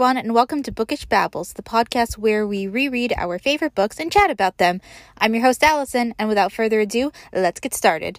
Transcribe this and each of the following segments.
Everyone, and welcome to Bookish Babbles, the podcast where we reread our favorite books and chat about them. I'm your host, Alyson, and without further ado, let's get started.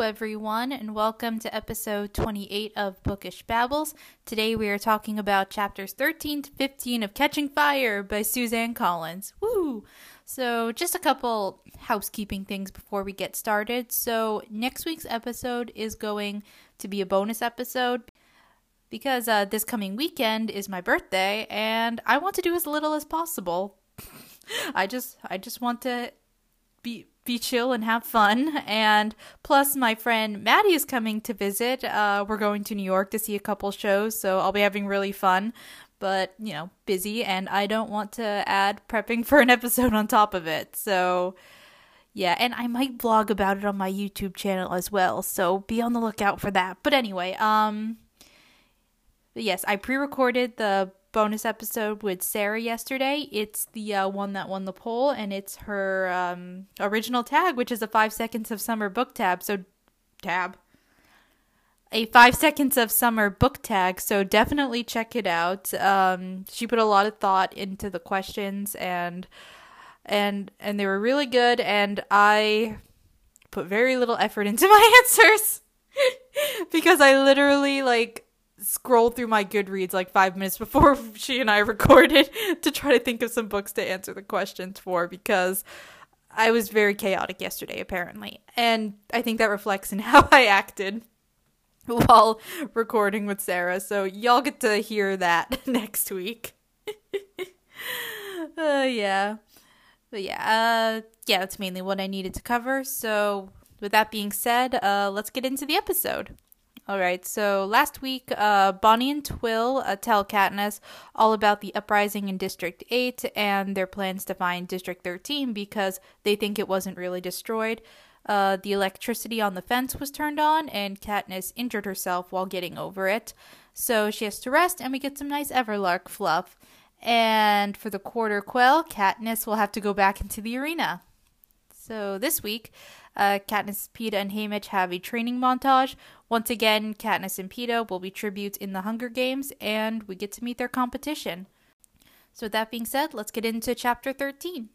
Everyone, and welcome to episode 28 of Bookish Babbles. Today we are talking about chapters 13 to 15 of Catching Fire by Suzanne Collins. Woo! So, just a couple housekeeping things before we get started. So, next week's episode is going to be a bonus episode because uh, this coming weekend is my birthday and I want to do as little as possible. I just I just want to be be chill and have fun. And plus, my friend Maddie is coming to visit. Uh, we're going to New York to see a couple shows, so I'll be having really fun. But you know, busy, and I don't want to add prepping for an episode on top of it. So. Yeah, and I might blog about it on my YouTube channel as well, so be on the lookout for that. But anyway, um yes, I pre-recorded the bonus episode with Sarah yesterday. It's the uh, one that won the poll, and it's her um, original tag, which is a five seconds of summer book tab. So, tab. A five seconds of summer book tag. So definitely check it out. Um, she put a lot of thought into the questions, and and and they were really good. And I put very little effort into my answers because I literally like scroll through my Goodreads like five minutes before she and I recorded to try to think of some books to answer the questions for because I was very chaotic yesterday, apparently. And I think that reflects in how I acted while recording with Sarah. So y'all get to hear that next week. uh, yeah. But yeah, uh, yeah, that's mainly what I needed to cover. So with that being said, uh, let's get into the episode. All right, so last week, uh, Bonnie and Twill uh, tell Katniss all about the uprising in District 8 and their plans to find District 13 because they think it wasn't really destroyed. Uh, the electricity on the fence was turned on, and Katniss injured herself while getting over it. So she has to rest, and we get some nice Everlark fluff. And for the quarter quell, Katniss will have to go back into the arena. So this week, uh, Katniss, Peeta, and Haymitch have a training montage. Once again, Katniss and Peeta will be tributes in the Hunger Games, and we get to meet their competition. So, with that being said, let's get into chapter 13.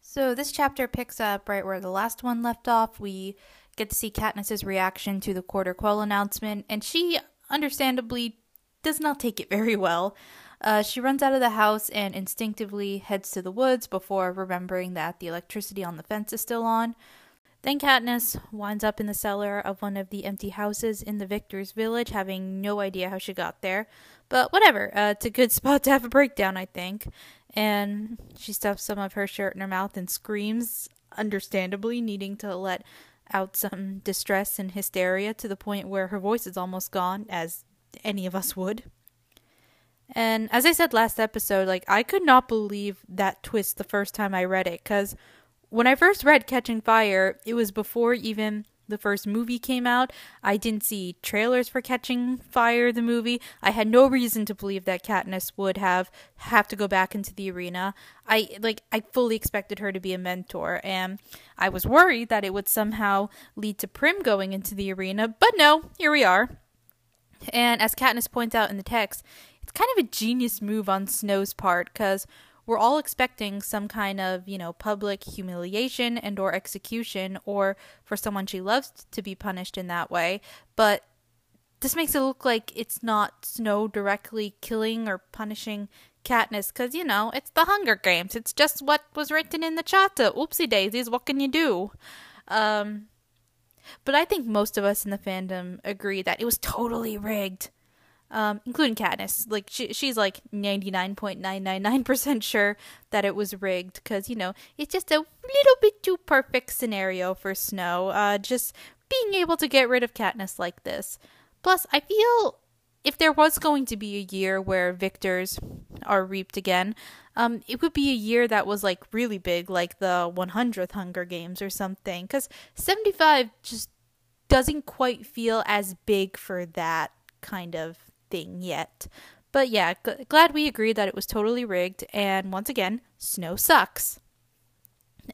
So, this chapter picks up right where the last one left off. We get to see Katniss's reaction to the quarter quell announcement, and she understandably does not take it very well. Uh, she runs out of the house and instinctively heads to the woods before remembering that the electricity on the fence is still on. Then Katniss winds up in the cellar of one of the empty houses in the Victor's village, having no idea how she got there. But whatever, uh, it's a good spot to have a breakdown, I think. And she stuffs some of her shirt in her mouth and screams, understandably, needing to let out some distress and hysteria to the point where her voice is almost gone, as any of us would. And as I said last episode, like I could not believe that twist the first time I read it cuz when I first read Catching Fire, it was before even the first movie came out. I didn't see trailers for Catching Fire the movie. I had no reason to believe that Katniss would have have to go back into the arena. I like I fully expected her to be a mentor and I was worried that it would somehow lead to Prim going into the arena, but no, here we are. And as Katniss points out in the text, it's kind of a genius move on Snow's part because we're all expecting some kind of, you know, public humiliation and or execution or for someone she loves to be punished in that way. But this makes it look like it's not Snow directly killing or punishing Katniss because, you know, it's the Hunger Games. It's just what was written in the charter. Oopsie daisies, what can you do? Um, but I think most of us in the fandom agree that it was totally rigged um, including Katniss. Like she, she's like ninety nine point nine nine nine percent sure that it was rigged because you know it's just a little bit too perfect scenario for Snow. Uh, just being able to get rid of Katniss like this. Plus, I feel if there was going to be a year where victors are reaped again, um, it would be a year that was like really big, like the 100th Hunger Games or something. Because 75 just doesn't quite feel as big for that kind of thing yet. But yeah, g- glad we agreed that it was totally rigged. And once again, snow sucks.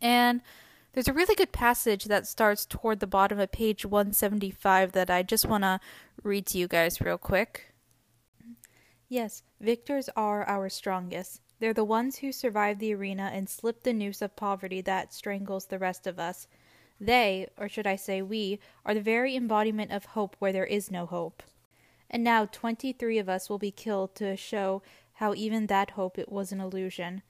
And there's a really good passage that starts toward the bottom of page 175 that I just want to read to you guys real quick. Yes, victors are our strongest. They're the ones who survive the arena and slip the noose of poverty that strangles the rest of us. They, or should I say we, are the very embodiment of hope where there is no hope. And now twenty three of us will be killed to show how even that hope it was an illusion.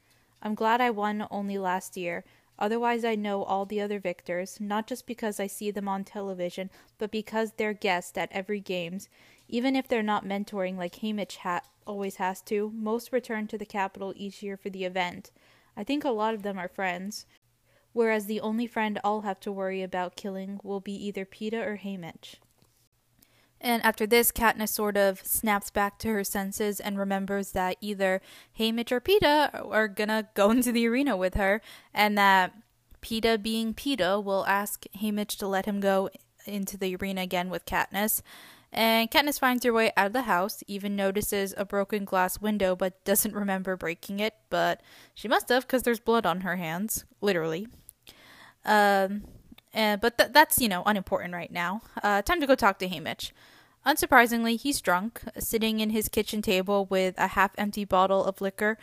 I'm glad I won only last year. Otherwise, I know all the other victors, not just because I see them on television, but because they're guests at every games. Even if they're not mentoring like Haymitch ha- always has to, most return to the Capitol each year for the event. I think a lot of them are friends. Whereas the only friend I'll have to worry about killing will be either Peeta or Haymitch. And after this, Katniss sort of snaps back to her senses and remembers that either Haymitch or Peeta are gonna go into the arena with her, and that Peeta, being Peeta, will ask Haymitch to let him go into the arena again with Katniss. And Katniss finds her way out of the house, even notices a broken glass window, but doesn't remember breaking it. But she must have, because there's blood on her hands, literally. Um, and, but th- that's, you know, unimportant right now. Uh, time to go talk to Haymitch. Unsurprisingly, he's drunk, sitting in his kitchen table with a half empty bottle of liquor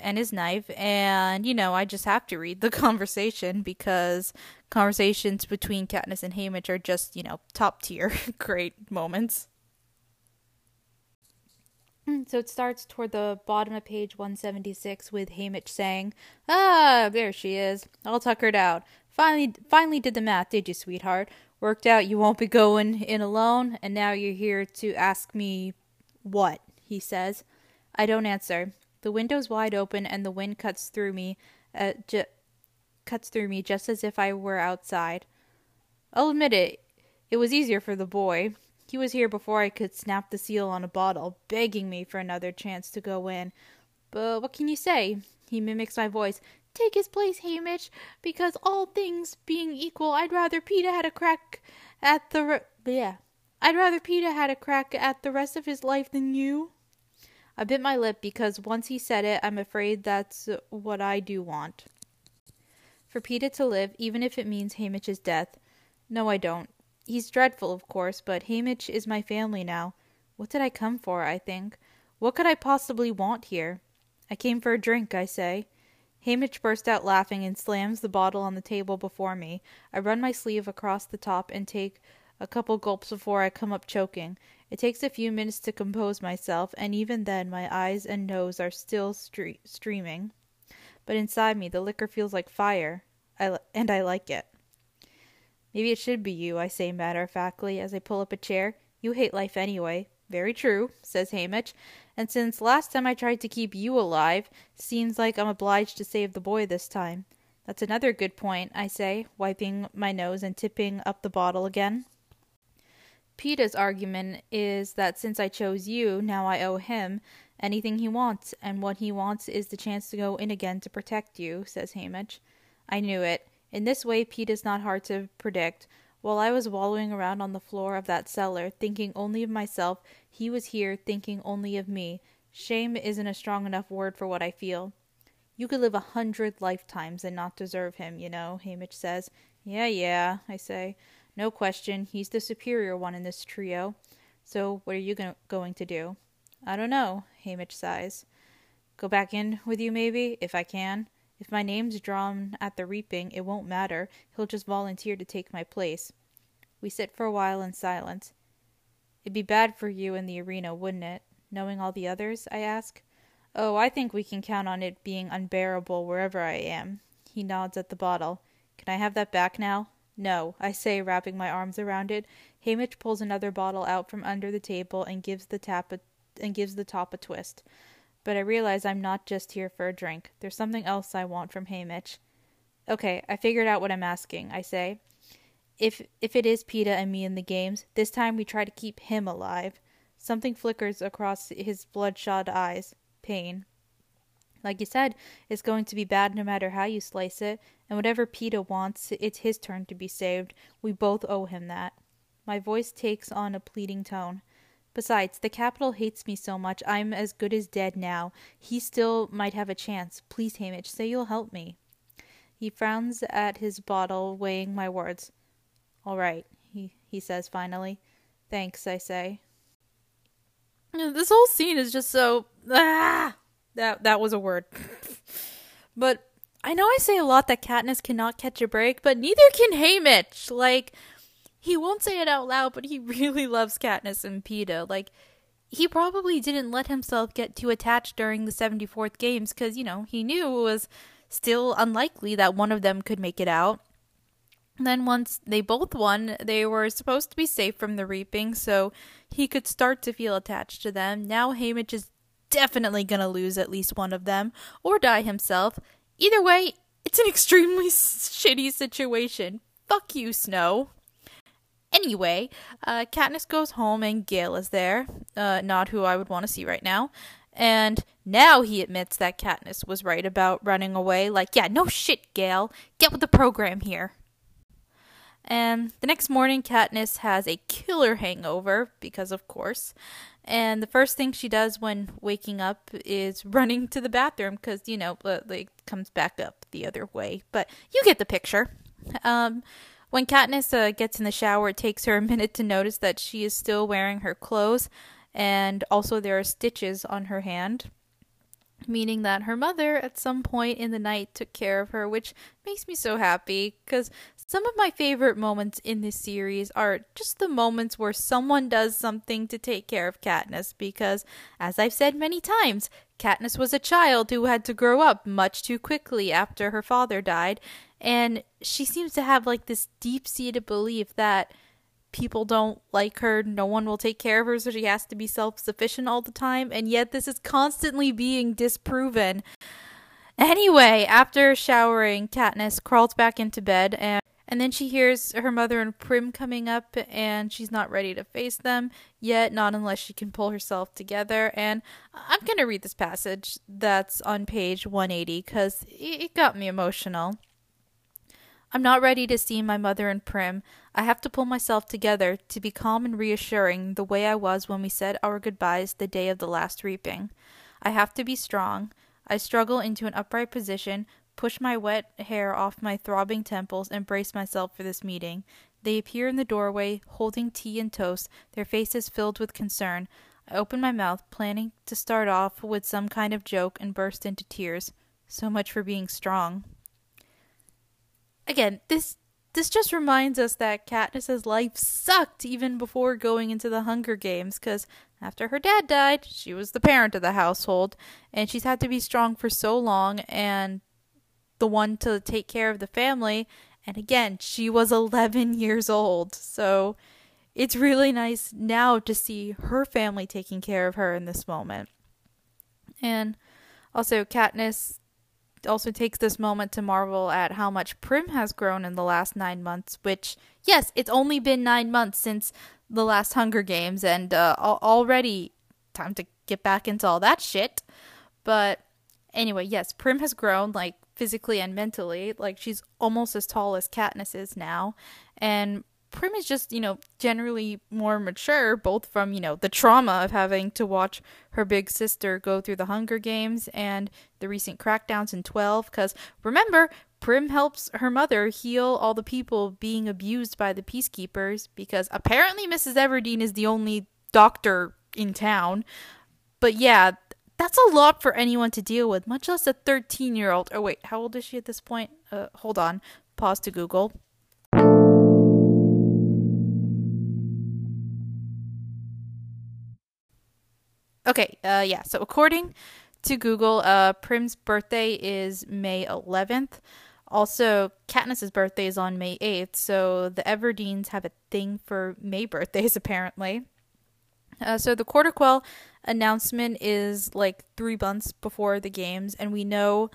and his knife. And, you know, I just have to read the conversation because conversations between Katniss and Haymitch are just, you know, top tier great moments. So it starts toward the bottom of page 176 with Haymitch saying, Ah, there she is. All tuckered out. Finally, finally did the math, did you, sweetheart? Worked out you won't be going in alone, and now you're here to ask me what? He says. I don't answer. The window's wide open, and the wind cuts through me, uh, cuts through me just as if I were outside. I'll admit it. It was easier for the boy. He was here before I could snap the seal on a bottle, begging me for another chance to go in. But what can you say? He mimics my voice. Take his place, Haymitch, because all things being equal, I'd rather Peeta had a crack at the re- yeah. I'd rather Peeta had a crack at the rest of his life than you. I bit my lip because once he said it, I'm afraid that's what I do want. For Peeta to live, even if it means Haymitch's death. No, I don't. He's dreadful, of course, but Haymitch is my family now. What did I come for, I think? What could I possibly want here? I came for a drink, I say. Haymitch bursts out laughing and slams the bottle on the table before me. I run my sleeve across the top and take a couple gulps before I come up choking. It takes a few minutes to compose myself, and even then my eyes and nose are still stre- streaming. But inside me, the liquor feels like fire, and I like it. Maybe it should be you, I say matter of factly as I pull up a chair. You hate life anyway. Very true, says Haymitch. And since last time I tried to keep you alive, seems like I'm obliged to save the boy this time. That's another good point, I say, wiping my nose and tipping up the bottle again. Peeta's argument is that since I chose you, now I owe him anything he wants, and what he wants is the chance to go in again to protect you, says Haymitch. I knew it. In this way, Peeta's not hard to predict. While I was wallowing around on the floor of that cellar, thinking only of myself, he was here thinking only of me. Shame isn't a strong enough word for what I feel. You could live a hundred lifetimes and not deserve him, you know, Haymitch says. Yeah, yeah, I say. No question, he's the superior one in this trio. So, what are you go- going to do? I don't know, Haymitch sighs. Go back in with you, maybe, if I can. If my name's drawn at the reaping, it won't matter. He'll just volunteer to take my place. We sit for a while in silence. It'd be bad for you in the arena, wouldn't it? Knowing all the others? I ask. Oh, I think we can count on it being unbearable wherever I am. He nods at the bottle. Can I have that back now? No, I say, wrapping my arms around it. Haymitch pulls another bottle out from under the table and gives the tap a, and gives the top a twist. But I realize I'm not just here for a drink. There's something else I want from Haymitch. Okay, I figured out what I'm asking, I say. If if it is Peeta and me in the games, this time we try to keep him alive. Something flickers across his bloodshot eyes. Pain. Like you said, it's going to be bad no matter how you slice it, and whatever Peeta wants, it's his turn to be saved. We both owe him that. My voice takes on a pleading tone. Besides, the Capitol hates me so much, I'm as good as dead now. He still might have a chance. Please, Haymitch, say you'll help me. He frowns at his bottle, weighing my words. All right, he, he says finally. Thanks, I say. This whole scene is just so ah that that was a word. but I know I say a lot that Katniss cannot catch a break, but neither can Haymitch. Like he won't say it out loud, but he really loves Katniss and Peeta. Like he probably didn't let himself get too attached during the 74th games cuz you know, he knew it was still unlikely that one of them could make it out. Then, once they both won, they were supposed to be safe from the reaping, so he could start to feel attached to them. Now, Haymitch is definitely going to lose at least one of them, or die himself. Either way, it's an extremely shitty situation. Fuck you, Snow. Anyway, uh, Katniss goes home and Gale is there. Uh, not who I would want to see right now. And now he admits that Katniss was right about running away. Like, yeah, no shit, Gale. Get with the program here. And the next morning, Katniss has a killer hangover, because of course. And the first thing she does when waking up is running to the bathroom, because, you know, it comes back up the other way. But you get the picture. Um, when Katniss uh, gets in the shower, it takes her a minute to notice that she is still wearing her clothes, and also there are stitches on her hand meaning that her mother at some point in the night took care of her, which makes me so happy because some of my favorite moments in this series are just the moments where someone does something to take care of Katniss because, as I've said many times, Katniss was a child who had to grow up much too quickly after her father died, and she seems to have like this deep seated belief that people don't like her, no one will take care of her, so she has to be self sufficient all the time, and yet this is constantly being disproven. Anyway, after showering, Katniss crawls back into bed and and then she hears her mother and Prim coming up, and she's not ready to face them yet, not unless she can pull herself together. And I'm going to read this passage that's on page 180 because it got me emotional. I'm not ready to see my mother and Prim. I have to pull myself together to be calm and reassuring the way I was when we said our goodbyes the day of the last reaping. I have to be strong. I struggle into an upright position, push my wet hair off my throbbing temples, and brace myself for this meeting. They appear in the doorway, holding tea and toast, their faces filled with concern. I open my mouth, planning to start off with some kind of joke, and burst into tears. So much for being strong again, this this just reminds us that Katniss's life sucked even before going into the Hunger Games because after her dad died, she was the parent of the household and she's had to be strong for so long and the one to take care of the family. And again, she was 11 years old. So it's really nice now to see her family taking care of her in this moment. And also, Katniss also takes this moment to marvel at how much Prim has grown in the last nine months, which, yes, it's only been nine months since the last Hunger Games, and uh, already time to get back into all that shit. But anyway, yes, Prim has grown, like, physically and mentally. Like, she's almost as tall as Katniss is now. And Prim is just, you know, generally more mature, both from, you know, the trauma of having to watch her big sister go through the Hunger Games and the recent crackdowns in 12. Because remember, Prim helps her mother heal all the people being abused by the peacekeepers because apparently Mrs. Everdeen is the only doctor in town. But yeah, that's a lot for anyone to deal with, much less a 13 year old. Oh, wait, how old is she at this point? Uh, hold on. Pause to Google. Uh, yeah. So according to Google, uh, Prim's birthday is May 11th. Also, Katniss's birthday is on May 8th, so the Everdeens have a thing for May birthdays, apparently. Uh, so the Quarter Quell announcement is like three months before the games, and we know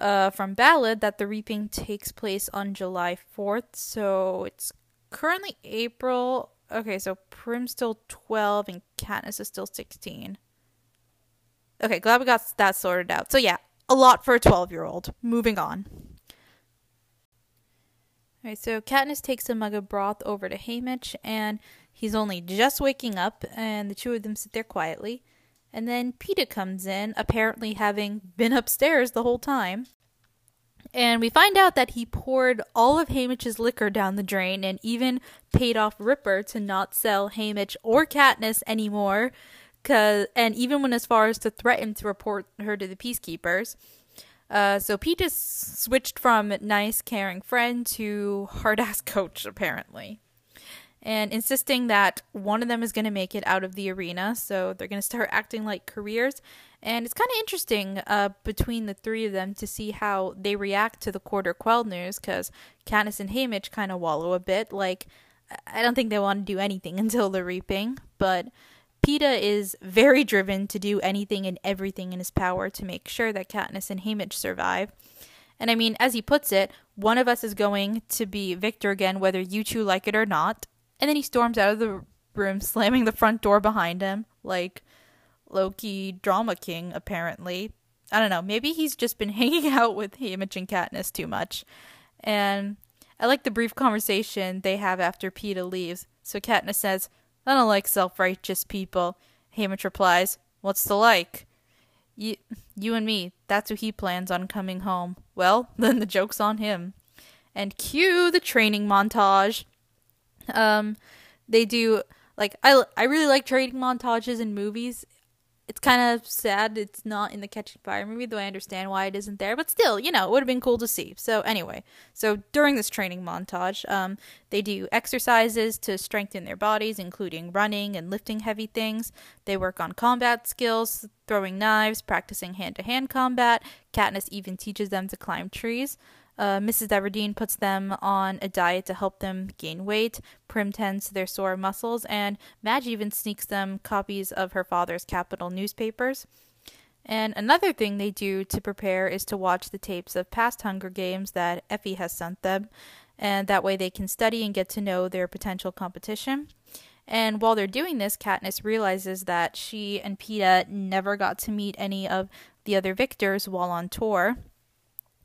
uh, from Ballad that the reaping takes place on July 4th, so it's currently April. Okay, so Prim's still 12 and Katniss is still 16. Okay, glad we got that sorted out. So yeah, a lot for a 12 year old. Moving on. Alright, so Katniss takes a mug of broth over to Haymitch, and he's only just waking up, and the two of them sit there quietly. And then Peeta comes in, apparently having been upstairs the whole time. And we find out that he poured all of Haymitch's liquor down the drain and even paid off Ripper to not sell Haymitch or Katniss anymore. Cause, and even went as far as to threaten to report her to the peacekeepers. Uh, so Pete has switched from nice, caring friend to hard ass coach, apparently. And insisting that one of them is going to make it out of the arena. So they're going to start acting like careers. And it's kind of interesting uh, between the three of them to see how they react to the quarter quell news because Katniss and Haymitch kind of wallow a bit. Like, I don't think they want to do anything until the reaping. But Peeta is very driven to do anything and everything in his power to make sure that Katniss and Haymitch survive. And I mean, as he puts it, one of us is going to be Victor again, whether you two like it or not. And then he storms out of the room, slamming the front door behind him, like Loki drama king, apparently. I don't know, maybe he's just been hanging out with Haymitch and Katniss too much. And I like the brief conversation they have after Peeta leaves. So Katniss says, I don't like self righteous people. Haymitch replies, What's the like? You, you and me, that's who he plans on coming home. Well, then the joke's on him. And cue the training montage. Um, they do like I I really like training montages in movies it's kind of sad it's not in the Catching Fire movie, though I understand why it isn't there. But still, you know, it would have been cool to see. So anyway, so during this training montage, um, they do exercises to strengthen their bodies, including running and lifting heavy things. They work on combat skills, throwing knives, practicing hand-to-hand combat. Katniss even teaches them to climb trees. Uh, Mrs. Everdeen puts them on a diet to help them gain weight. Prim tends to their sore muscles, and Madge even sneaks them copies of her father's Capitol newspapers. And another thing they do to prepare is to watch the tapes of past Hunger Games that Effie has sent them, and that way they can study and get to know their potential competition. And while they're doing this, Katniss realizes that she and Peeta never got to meet any of the other victors while on tour.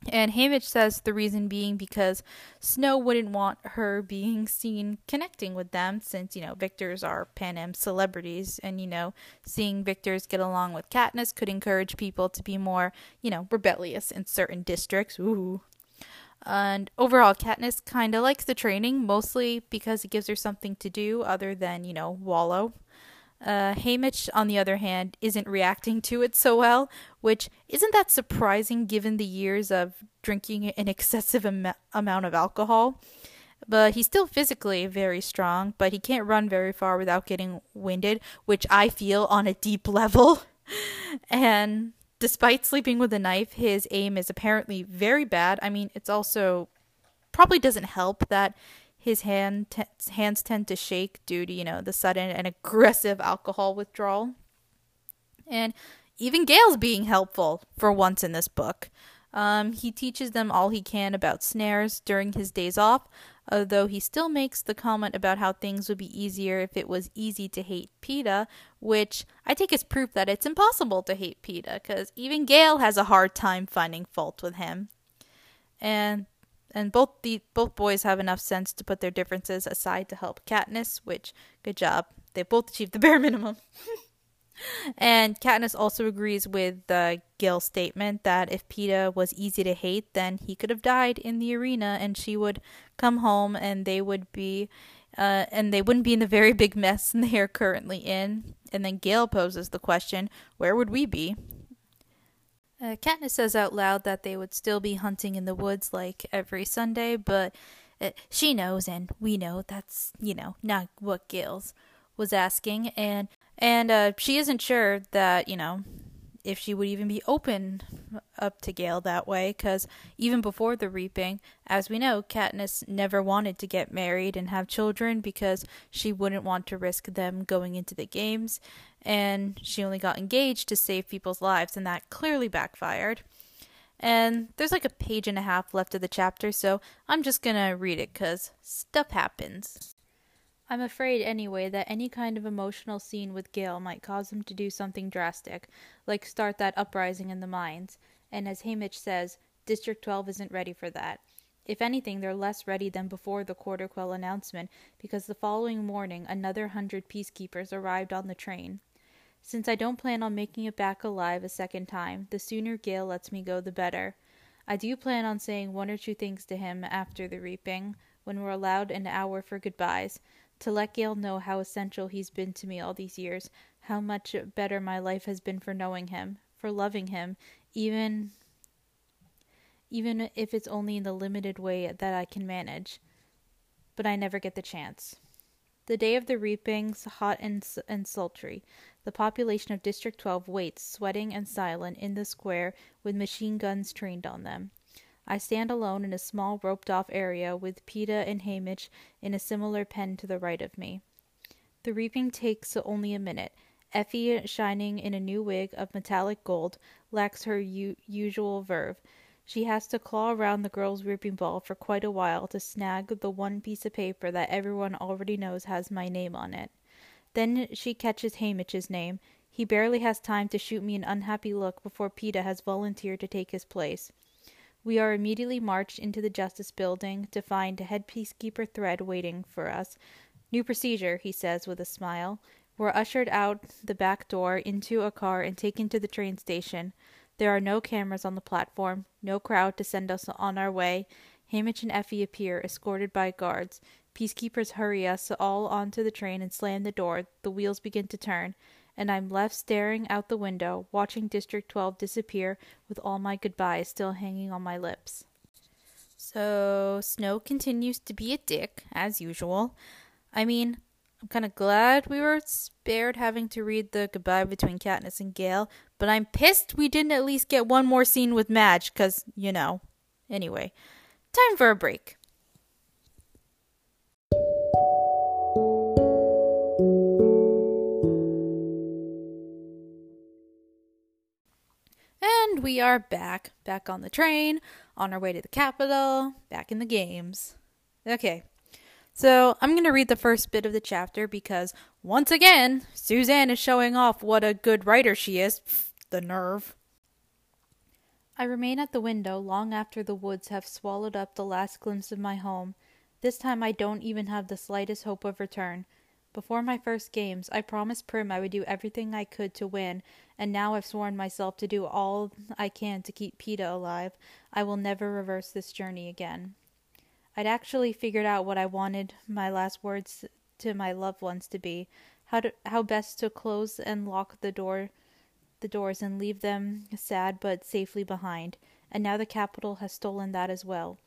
And Haymitch says the reason being because Snow wouldn't want her being seen connecting with them since, you know, Victors are Panem celebrities and, you know, seeing Victors get along with Katniss could encourage people to be more, you know, rebellious in certain districts. Ooh. And overall, Katniss kind of likes the training, mostly because it gives her something to do other than, you know, wallow. Uh, on the other hand, isn't reacting to it so well, which isn't that surprising given the years of drinking an excessive am- amount of alcohol. But he's still physically very strong, but he can't run very far without getting winded, which I feel on a deep level. and despite sleeping with a knife, his aim is apparently very bad. I mean, it's also probably doesn't help that his hand t- hands tend to shake due to you know the sudden and aggressive alcohol withdrawal and even gale's being helpful for once in this book um, he teaches them all he can about snares during his days off although he still makes the comment about how things would be easier if it was easy to hate Peeta, which I take as proof that it's impossible to hate Peeta, because even Gale has a hard time finding fault with him. And and both the both boys have enough sense to put their differences aside to help Katniss, which good job. They both achieved the bare minimum. and Katniss also agrees with the Gale statement that if Peeta was easy to hate, then he could have died in the arena, and she would come home, and they would be, uh, and they wouldn't be in the very big mess they are currently in. And then Gale poses the question, "Where would we be?" Uh, Katniss says out loud that they would still be hunting in the woods like every Sunday, but uh, she knows and we know that's, you know, not what Gale's was asking. And, and uh, she isn't sure that, you know, if she would even be open up to Gale that way, because even before the reaping, as we know, Katniss never wanted to get married and have children because she wouldn't want to risk them going into the games, and she only got engaged to save people's lives, and that clearly backfired. And there's like a page and a half left of the chapter, so I'm just gonna read it because stuff happens. I'm afraid, anyway, that any kind of emotional scene with Gale might cause him to do something drastic, like start that uprising in the mines. And as Haymitch says, District 12 isn't ready for that. If anything, they're less ready than before the quarter quell announcement, because the following morning another hundred peacekeepers arrived on the train. Since I don't plan on making it back alive a second time, the sooner Gale lets me go, the better. I do plan on saying one or two things to him after the reaping, when we're allowed an hour for goodbyes, to let Gale know how essential he's been to me all these years, how much better my life has been for knowing him, for loving him, even even if it's only in the limited way that I can manage. But I never get the chance. The day of the reapings, hot and, and sultry, the population of District 12 waits, sweating and silent, in the square with machine guns trained on them. I stand alone in a small roped off area with Peeta and Haymitch in a similar pen to the right of me. The reaping takes only a minute. Effie, shining in a new wig of metallic gold, lacks her u- usual verve. She has to claw around the girl's reaping ball for quite a while to snag the one piece of paper that everyone already knows has my name on it. Then she catches Haymitch's name. He barely has time to shoot me an unhappy look before Peeta has volunteered to take his place. We are immediately marched into the Justice Building to find head peacekeeper Thread waiting for us. New procedure, he says with a smile. We're ushered out the back door into a car and taken to the train station. There are no cameras on the platform, no crowd to send us on our way. Haymitch and Effie appear, escorted by guards. Peacekeepers hurry us all onto the train and slam the door. The wheels begin to turn, and I'm left staring out the window, watching District 12 disappear with all my goodbyes still hanging on my lips. So, Snow continues to be a dick, as usual. I mean, I'm kind of glad we were spared having to read the goodbye between Katniss and Gale, but I'm pissed we didn't at least get one more scene with Madge, because, you know. Anyway, time for a break. We are back, back on the train, on our way to the Capitol, back in the games. Okay, so I'm going to read the first bit of the chapter because, once again, Suzanne is showing off what a good writer she is. the nerve. I remain at the window long after the woods have swallowed up the last glimpse of my home. This time I don't even have the slightest hope of return. Before my first games, I promised Prim I would do everything I could to win, and now I've sworn myself to do all I can to keep Peeta alive. I will never reverse this journey again. I'd actually figured out what I wanted my last words to my loved ones to be, how to, how best to close and lock the door the doors and leave them sad but safely behind. And now the Capitol has stolen that as well.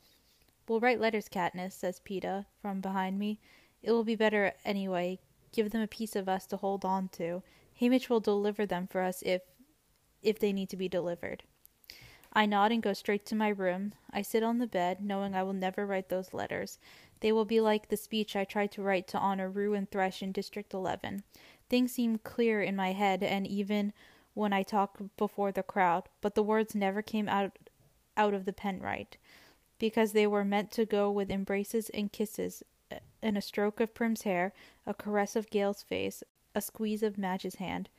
We'll write letters, Katniss, says Peeta from behind me. It will be better anyway. Give them a piece of us to hold on to. Haymitch will deliver them for us if if they need to be delivered. I nod and go straight to my room. I sit on the bed, knowing I will never write those letters. They will be like the speech I tried to write to honor Rue and Thresh in District 11. Things seem clear in my head, and even when I talk before the crowd, but the words never came out out of the pen right, because they were meant to go with embraces and kisses, and a stroke of Prim's hair, a caress of Gale's face, a squeeze of Madge's hand.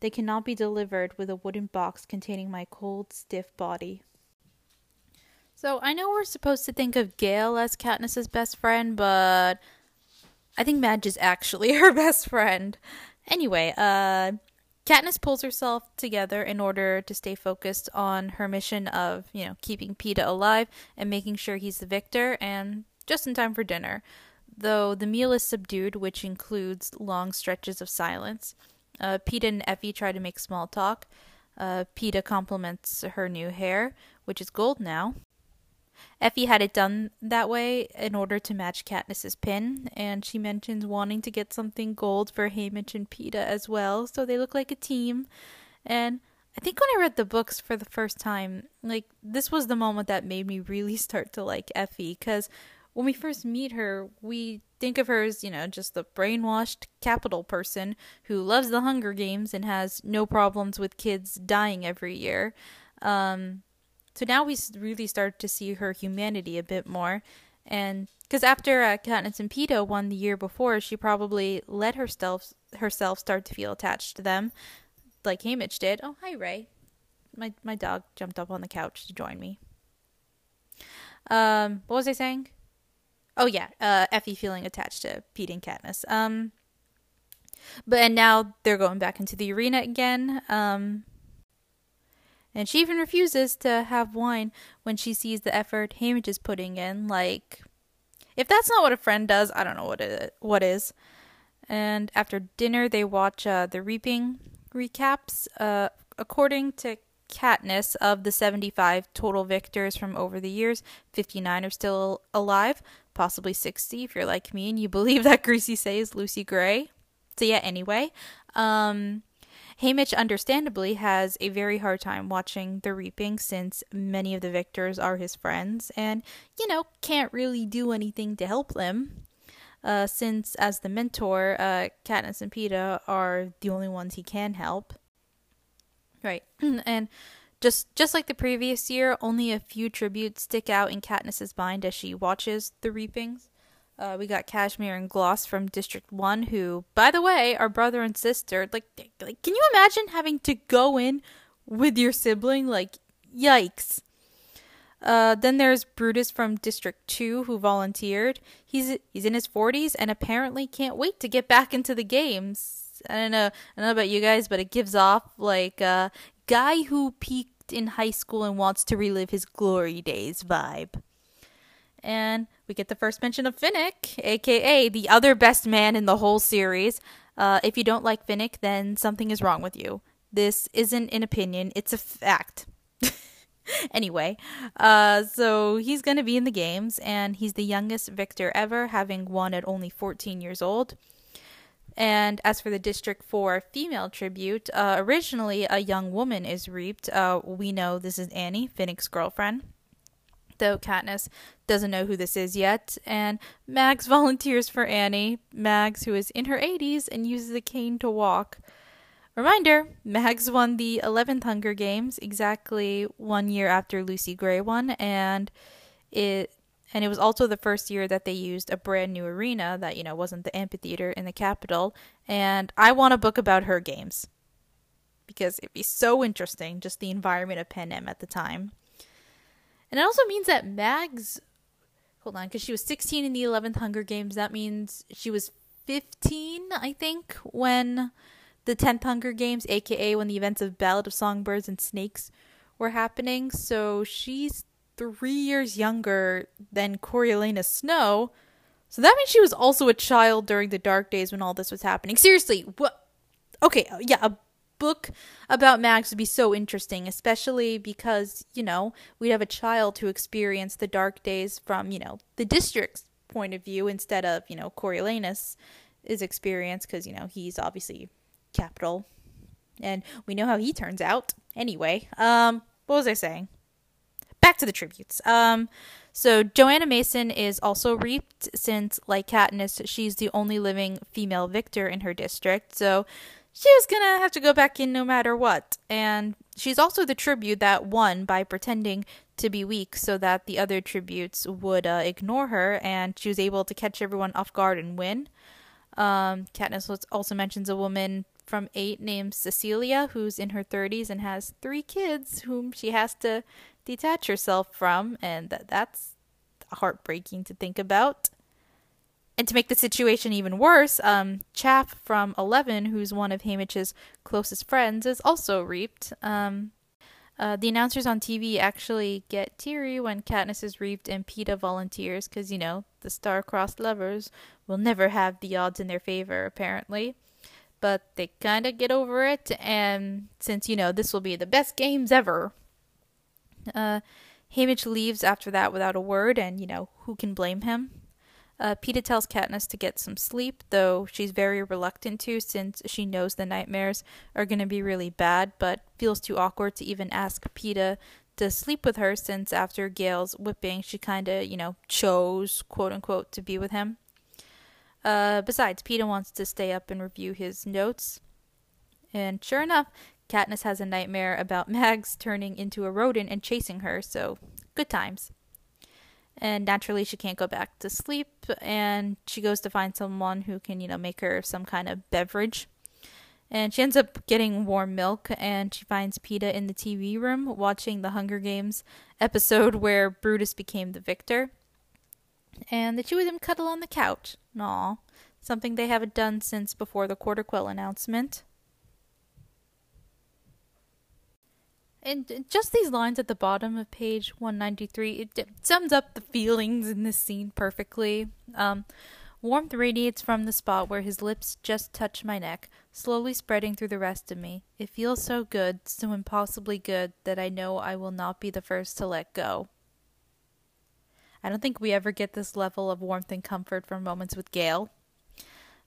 They cannot be delivered with a wooden box containing my cold, stiff body. So I know we're supposed to think of Gale as Katniss's best friend, but I think Madge is actually her best friend. Anyway, uh Katniss pulls herself together in order to stay focused on her mission of, you know, keeping Peeta alive and making sure he's the victor and just in time for dinner. Though the meal is subdued, which includes long stretches of silence. Uh, Peeta and Effie try to make small talk. Uh, Peeta compliments her new hair, which is gold now. Effie had it done that way in order to match Katniss's pin, and she mentions wanting to get something gold for Haymitch and Peeta as well, so they look like a team. And I think when I read the books for the first time, like this was the moment that made me really start to like Effie, because when we first meet her, we think of her as, you know, just the brainwashed Capitol person who loves the Hunger Games and has no problems with kids dying every year. Um, so now we really start to see her humanity a bit more. And because after uh, Katniss and Peeta won the year before, she probably let herself herself start to feel attached to them, like Haymitch did. Oh, hi Ray. My my dog jumped up on the couch to join me. Um, what was I saying? Oh yeah, uh, Effie feeling attached to Pete and Katniss. Um, but and now they're going back into the arena again. Um, and she even refuses to have wine when she sees the effort Haymitch is putting in. Like, if that's not what a friend does, I don't know what it what is. And after dinner, they watch uh, the reaping recaps. Uh, according to Katniss, of the 75 total victors from over the years, 59 are still alive, possibly 60 if you're like me and you believe that Greasy Sae is Lucy Gray. So yeah, anyway, um, Haymitch understandably has a very hard time watching the reaping since many of the victors are his friends and, you know, can't really do anything to help them. Uh, since, as the mentor, uh, Katniss and Peeta are the only ones he can help. Right. and just just like the previous year, only a few tributes stick out in Katniss's mind as she watches the reapings. Uh, we got Cashmere and Gloss from District 1, who, by the way, are brother and sister. Like, like, can you imagine having to go in with your sibling? Like, yikes. Uh, then there's Brutus from District 2 who volunteered. He's he's in his 40s and apparently can't wait to get back into the games. I don't know, I don't know about you guys, but it gives off like a guy who peaked in high school and wants to relive his glory days vibe. And we get the first mention of Finnick, aka the other best man in the whole series. Uh, if you don't like Finnick, then something is wrong with you. This isn't an opinion, it's a fact. anyway, uh, so he's going to be in the games, and he's the youngest victor ever, having won at only 14 years old. And as for the District 4 female tribute, uh, originally a young woman is reaped. Uh, we know this is Annie, Finnick's girlfriend though Katniss doesn't know who this is yet, and Mags volunteers for Annie, Mags who is in her 80s and uses a cane to walk. Reminder, Mags won the 11th Hunger Games exactly 1 year after Lucy Gray won and it and it was also the first year that they used a brand new arena that, you know, wasn't the amphitheater in the Capitol. And I want a book about her games. Because it'd be so interesting, just the environment of Panem at the time. And it also means that Mags, hold on, because she was 16 in the 11th Hunger Games. That means she was 15, I think, when the 10th Hunger Games, aka when the events of Ballad of Songbirds and Snakes were happening. So she's three years younger than Coriolanus Snow. So that means she was also a child during the dark days when all this was happening. Seriously, what? Okay, yeah, a book about Mags would be so interesting, especially because, you know, we'd have a child who experienced the dark days from, you know, the district's point of view instead of, you know, Coriolanus' experience because, you know, he's obviously Capitol. And we know how he turns out. Anyway, um, what was I saying? Back to the tributes. Um, so Johanna Mason is also reaped since, like Katniss, she's the only living female victor in her district. So she was gonna have to go back in no matter what. And she's also the tribute that won by pretending to be weak so that the other tributes would uh, ignore her, and she was able to catch everyone off guard and win. Um, Katniss also mentions a woman from 8 named Cecilia who's in her 30s and has three kids whom she has to detach yourself from, and that that's heartbreaking to think about. And to make the situation even worse, um, Chaff from Eleven, who's one of Haymitch's closest friends, is also reaped. Um, uh, the announcers on TV actually get teary when Katniss is reaped and Peeta volunteers because, you know, the star-crossed lovers will never have the odds in their favor, apparently. But they kind of get over it, and since, you know, this will be the best games ever, uh, leaves after that without a word, and, you know, who can blame him? Uh, Peeta tells Katniss to get some sleep, though she's very reluctant to since she knows the nightmares are going to be really bad, but feels too awkward to even ask Peeta to sleep with her since after Gale's whipping, she kind of, you know, chose, quote unquote, to be with him. Uh, besides, Peeta wants to stay up and review his notes. And sure enough, Katniss has a nightmare about Mags turning into a rodent and chasing her, so good times and naturally she can't go back to sleep and she goes to find someone who can you know make her some kind of beverage And she ends up getting warm milk, and she finds Peeta in the TV room watching the Hunger Games episode where Brutus became the victor. And the two of them cuddle on the couch. Aw, something they haven't done since before the Quarter Quell announcement. And just these lines at the bottom of page 193, it, sums up the feelings in this scene perfectly. Um, warmth radiates from the spot where his lips just touch my neck, slowly spreading through the rest of me. It feels so good, so impossibly good, that I know I will not be the first to let go. I don't think we ever get this level of warmth and comfort from moments with Gale.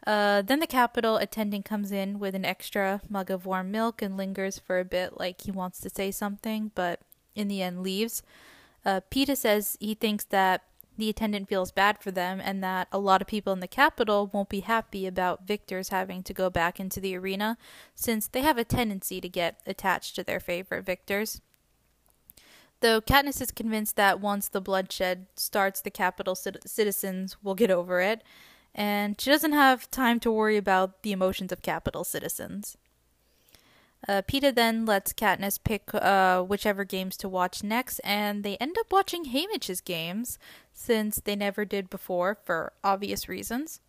Uh, then the Capitol attendant comes in with an extra mug of warm milk and lingers for a bit, like he wants to say something, but in the end leaves. Uh, Peeta says he thinks that the attendant feels bad for them and that a lot of people in the Capitol won't be happy about victors having to go back into the arena since they have a tendency to get attached to their favorite victors. Though Katniss is convinced that once the bloodshed starts, the Capitol citizens will get over it and she doesn't have time to worry about the emotions of Capitol citizens. Uh, Peeta then lets Katniss pick uh, whichever games to watch next, and they end up watching Haymitch's games since they never did before for obvious reasons,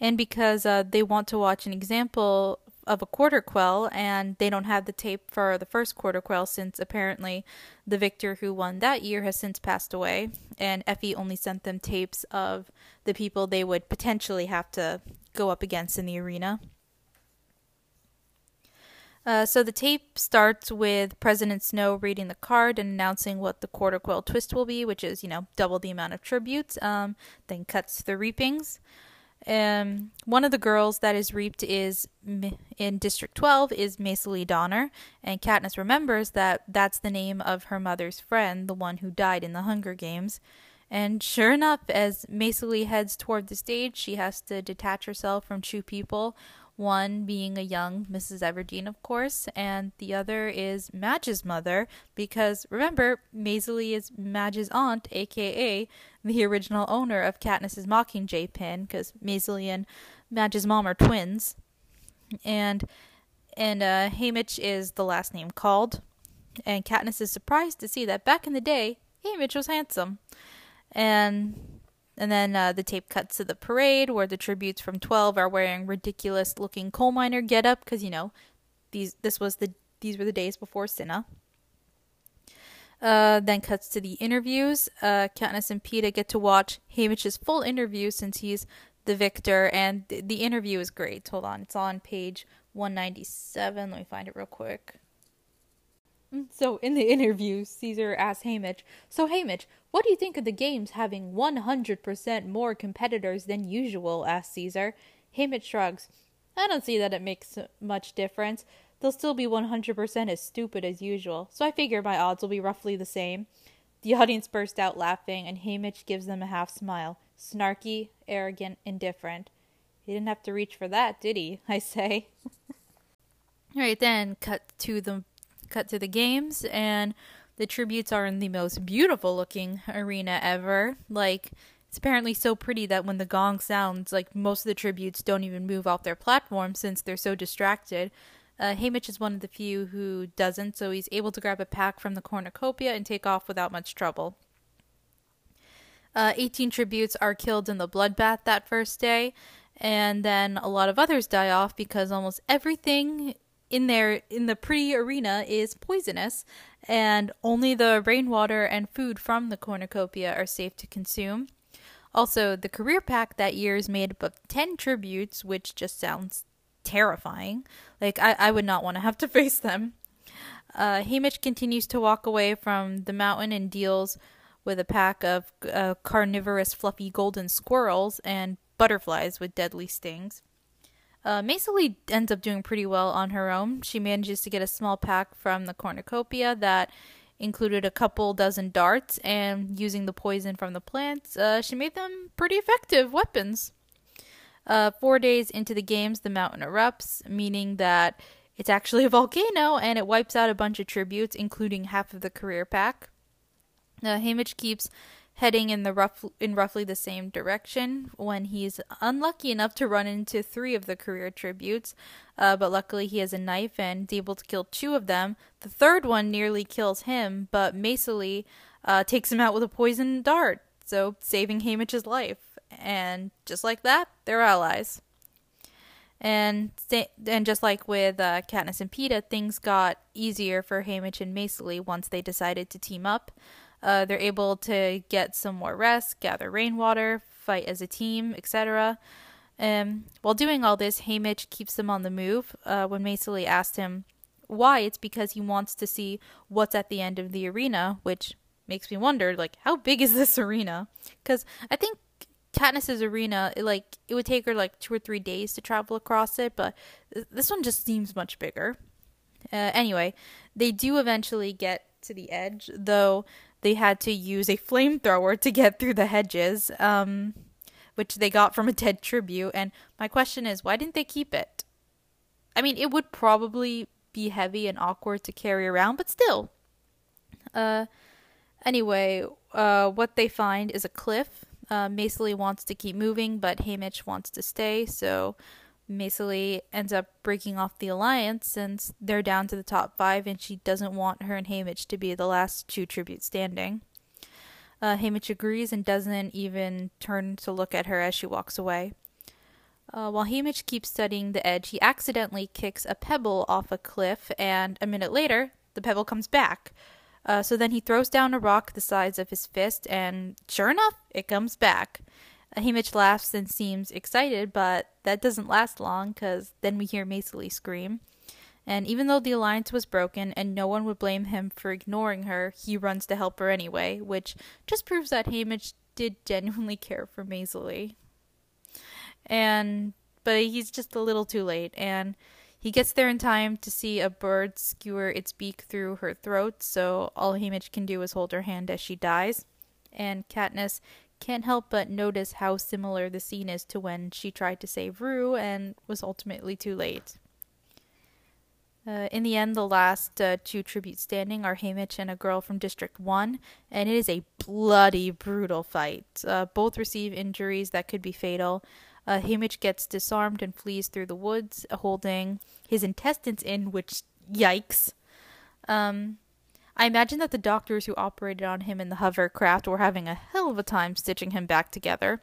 and because uh, they want to watch an example of a quarter quell, and they don't have the tape for the first quarter quell since apparently the victor who won that year has since passed away, and Effie only sent them tapes of the people they would potentially have to go up against in the arena. Uh, so the tape starts with President Snow reading the card and announcing what the quarter quell twist will be, which is, you know, double the amount of tributes. Um, then cuts to the reapings. Um, one of the girls that is reaped is in District 12 is Maysilee Donner, and Katniss remembers that that's the name of her mother's friend, the one who died in the Hunger Games. And sure enough, as Maysilee heads toward the stage, she has to detach herself from two people. One being a young Mrs. Everdeen, of course, and the other is Madge's mother, because remember, Maysilee is Madge's aunt, aka the original owner of Katniss's Mockingjay pin, because Maysilee and Madge's mom are twins. And and uh, Haymitch is the last name called. And Katniss is surprised to see that back in the day, Haymitch was handsome and and then uh, the tape cuts to the parade where the tributes from 12 are wearing ridiculous looking coal miner getup because you know these this was the these were the days before Cinna. Uh, then cuts to the interviews. Uh, Katniss and Peeta get to watch Haymitch's full interview since he's the victor, and th- the interview is great. Hold on, it's on page 197. Let me find it real quick. So, in the interview, Caesar asks Haymitch, So, Haymitch, what do you think of the games having 100% more competitors than usual? asks Caesar. Haymitch shrugs. I don't see that it makes much difference. They'll still be 100% as stupid as usual, so I figure my odds will be roughly the same. The audience burst out laughing, and Haymitch gives them a half smile. Snarky, arrogant, indifferent. He didn't have to reach for that, did he? I say. Right then, cut to the cut to the games, and the tributes are in the most beautiful looking arena ever. Like, it's apparently so pretty that when the gong sounds, like, most of the tributes don't even move off their platform since they're so distracted. Uh, Haymitch is one of the few who doesn't, so he's able to grab a pack from the cornucopia and take off without much trouble. Uh, 18 tributes are killed in the bloodbath that first day, and then a lot of others die off because almost everything in there in the pretty arena is poisonous, and only the rainwater and food from the cornucopia are safe to consume. Also, the career pack that year is made up of 10 tributes, which just sounds terrifying. Like, I, I would not want to have to face them. Uh, Haymitch continues to walk away from the mountain and deals with a pack of uh, carnivorous, fluffy golden squirrels and butterflies with deadly stings. Uh, Maysilee ends up doing pretty well on her own. She manages to get a small pack from the cornucopia that included a couple dozen darts, and using the poison from the plants, uh, she made them pretty effective weapons. Uh, four days into the games, the mountain erupts, meaning that it's actually a volcano and it wipes out a bunch of tributes, including half of the career pack. Uh, keeps heading in the rough in roughly the same direction when he's unlucky enough to run into three of the career tributes. Uh, but luckily he has a knife and is able to kill two of them. The third one nearly kills him, but Maysilee uh, takes him out with a poisoned dart, so saving Haymitch's life. And just like that, they're allies. And and just like with uh, Katniss and Peeta, things got easier for Haymitch and Maysilee once they decided to team up. Uh, they're able to get some more rest, gather rainwater, fight as a team, etc. Um, while doing all this, Haymitch keeps them on the move. Uh, when Maysilee asked him why, it's because he wants to see what's at the end of the arena, which makes me wonder, like, how big is this arena? Because I think Katniss's arena, it, like, it would take her like two or three days to travel across it, but this one just seems much bigger. Uh, anyway, they do eventually get to the edge, though they had to use a flamethrower to get through the hedges, um, which they got from a dead tribute. And my question is, why didn't they keep it? I mean, it would probably be heavy and awkward to carry around, but still. Uh, anyway, uh, what they find is a cliff. Uh, Maysilee wants to keep moving, but Haymitch wants to stay, so Maysilee ends up breaking off the alliance since they're down to the top five and she doesn't want her and Haymitch to be the last two tributes standing. Uh, Haymitch agrees and doesn't even turn to look at her as she walks away. Uh, while Haymitch keeps studying the edge, he accidentally kicks a pebble off a cliff, and a minute later, the pebble comes back. Uh, so then he throws down a rock the size of his fist, and sure enough, it comes back. Haymitch laughs and seems excited, but that doesn't last long because then we hear Maysilee scream. And even though the alliance was broken and no one would blame him for ignoring her, he runs to help her anyway, which just proves that Haymitch did genuinely care for Maysilee. And but he's just a little too late and he gets there in time to see a bird skewer its beak through her throat, so all Haymitch can do is hold her hand as she dies. And Katniss can't help but notice how similar the scene is to when she tried to save Rue and was ultimately too late. Uh, in the end, the last uh, two tributes standing are Haymitch and a girl from District 1, and it is a bloody, brutal fight. Uh, both receive injuries that could be fatal. Uh, gets disarmed and flees through the woods, holding his intestines in, which, yikes. Um, I imagine that the doctors who operated on him in the hovercraft were having a hell of a time stitching him back together.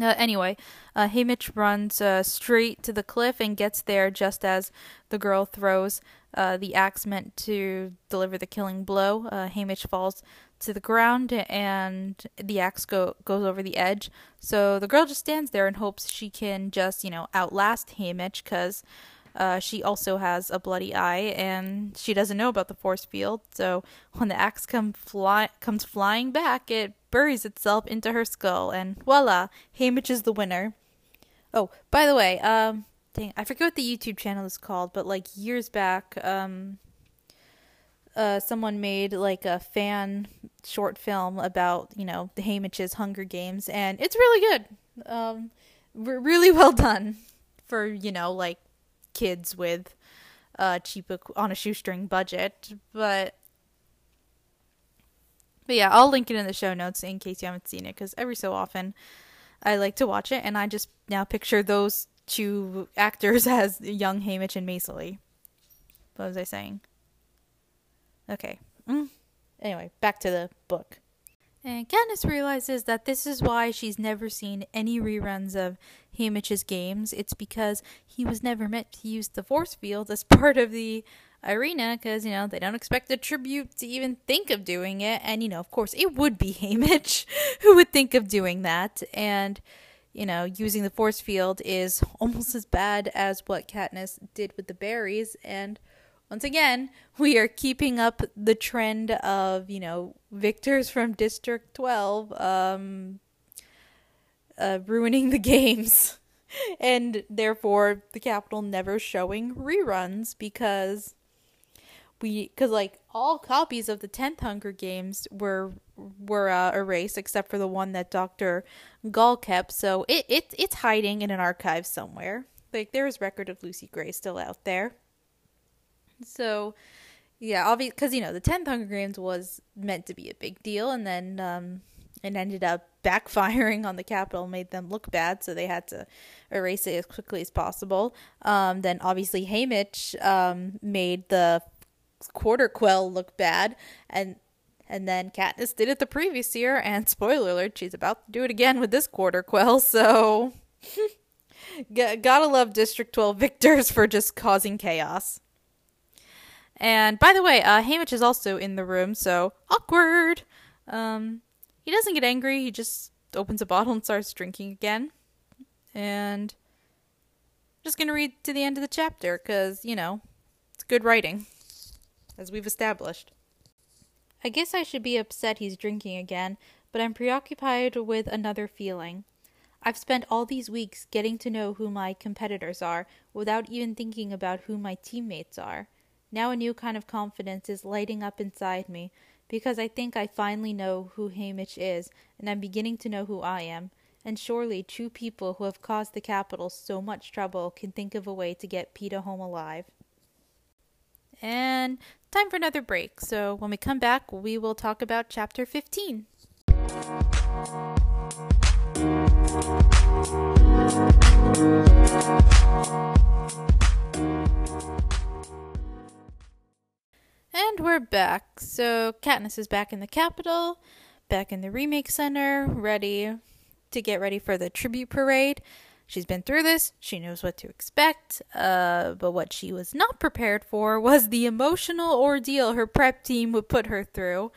Uh, anyway, uh, runs uh, straight to the cliff and gets there just as the girl throws uh, the axe meant to deliver the killing blow. Uh, falls to the ground and the axe go- goes over the edge. So the girl just stands there and hopes she can just, you know, outlast Haymitch because uh, she also has a bloody eye, and she doesn't know about the force field. So when the axe come fly- comes flying back, it buries itself into her skull, and voila, Haymitch is the winner. Oh, by the way, um, dang, I forget what the YouTube channel is called, but like years back, um, uh, someone made like a fan short film about you know the Haymitch's Hunger Games, and it's really good. Um, really well done for you know like kids with uh cheap on a shoestring budget but but yeah i'll link it in the show notes in case you haven't seen it because every so often i like to watch it and i just now picture those two actors as young Haymitch and Maysilee what was i saying? Okay. Mm. anyway back to the book. And Katniss realizes that this is why she's never seen any reruns of Haymitch's games. It's because he was never meant to use the force field as part of the arena because, you know, they don't expect the tribute to even think of doing it. And, you know, of course, it would be Haymitch who would think of doing that. And, you know, using the force field is almost as bad as what Katniss did with the berries. And once again, we are keeping up the trend of, you know, victors from District 12 um, uh, ruining the games. and therefore, the Capitol never showing reruns because we, because like all copies of the 10th Hunger Games were were uh, erased except for the one that Dr. Gall kept. So it, it it's hiding in an archive somewhere. Like there's record of Lucy Gray still out there. So, yeah, obviously, because you know the tenth Hunger Games was meant to be a big deal, and then um, and ended up backfiring on the Capitol, made them look bad, so they had to erase it as quickly as possible. Um, then obviously Haymitch um, made the quarter quell look bad, and and then Katniss did it the previous year, and spoiler alert, she's about to do it again with this quarter quell. So, gotta love District 12 victors for just causing chaos. And by the way, uh, Haymitch is also in the room, so awkward. Um, he doesn't get angry. He just opens a bottle and starts drinking again. And I'm just gonna read to the end of the chapter because you know it's good writing, as we've established. I guess I should be upset he's drinking again, but I'm preoccupied with another feeling. I've spent all these weeks getting to know who my competitors are without even thinking about who my teammates are. Now a new kind of confidence is lighting up inside me because I think I finally know who Haymitch is and I'm beginning to know who I am. And surely two people who have caused the Capitol so much trouble can think of a way to get Peeta home alive. And time for another break. So when we come back, we will talk about chapter 15. And we're back. So Katniss is back in the Capitol, back in the Remake Center, ready to get ready for the tribute parade. She's been through this, she knows what to expect, uh, but what she was not prepared for was the emotional ordeal her prep team would put her through.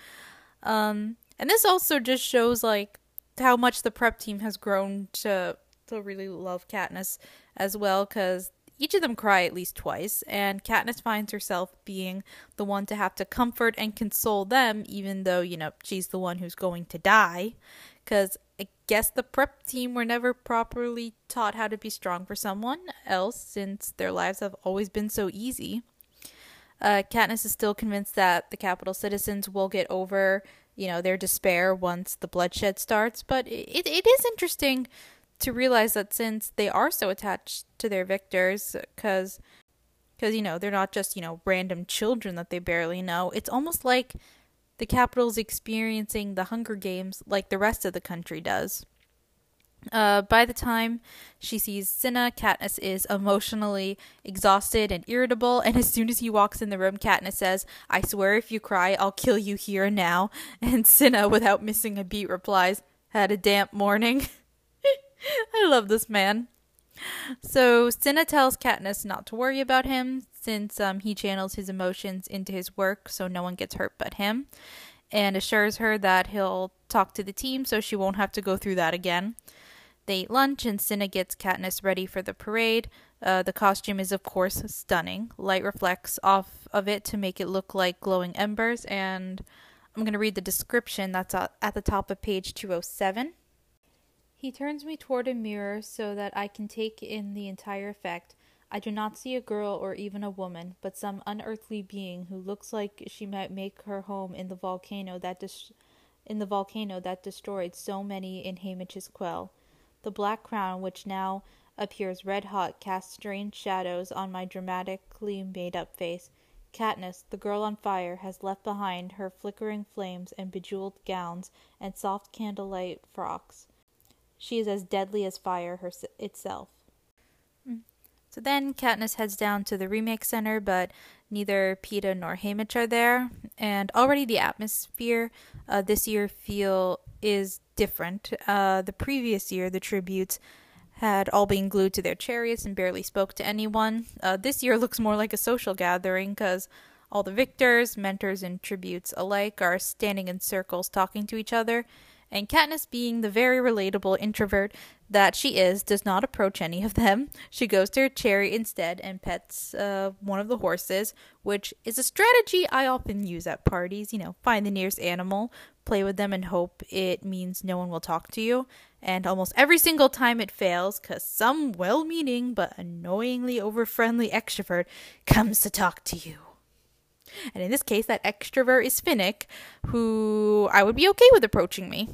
Um, and this also just shows like how much the prep team has grown to to really love Katniss as well, because each of them cry at least twice, and Katniss finds herself being the one to have to comfort and console them, even though, you know, she's the one who's going to die. Because I guess the prep team were never properly taught how to be strong for someone else, since their lives have always been so easy. Uh, Katniss is still convinced that the Capitol citizens will get over, you know, their despair once the bloodshed starts, but it, it is interesting to realize that since they are so attached to their victors because because you know they're not just you know random children that they barely know it's almost like the Capitol's experiencing the hunger games like the rest of the country does uh, by the time she sees Cinna, Katniss is emotionally exhausted and irritable, and as soon as he walks in the room, Katniss says, I swear if you cry, I'll kill you here and now. And Cinna, without missing a beat, replies, Had a damp morning. I love this man. So Cinna tells Katniss not to worry about him since um, he channels his emotions into his work so no one gets hurt but him, and assures her that he'll talk to the team so she won't have to go through that again. They eat lunch and Cinna gets Katniss ready for the parade. Uh, the costume is, of course, stunning. Light reflects off of it to make it look like glowing embers, and I'm going to read the description that's at the top of page 207. He turns me toward a mirror so that I can take in the entire effect. I do not see a girl or even a woman, but some unearthly being who looks like she might make her home in the volcano that dis- in the volcano that destroyed so many in Haymitch's quell. The black crown, which now appears red hot, casts strange shadows on my dramatically made up face. Katniss, the girl on fire, has left behind her flickering flames and bejeweled gowns and soft candlelight frocks. She is as deadly as fire her- itself. Hmm. So then Katniss heads down to the Remake Center, but neither Peeta nor Haymitch are there. And already the atmosphere uh, this year feel is different. Uh, the previous year, the tributes had all been glued to their chariots and barely spoke to anyone. Uh, this year looks more like a social gathering because all the victors, mentors, and tributes alike are standing in circles talking to each other and Katniss, being the very relatable introvert that she is, does not approach any of them. She goes to her chariot instead and pets uh, one of the horses, which is a strategy I often use at parties. You know, find the nearest animal, play with them, and hope it means no one will talk to you. And almost every single time it fails, because some well meaning but annoyingly over friendly extrovert comes to talk to you. And in this case, that extrovert is Finnick, who I would be okay with approaching me.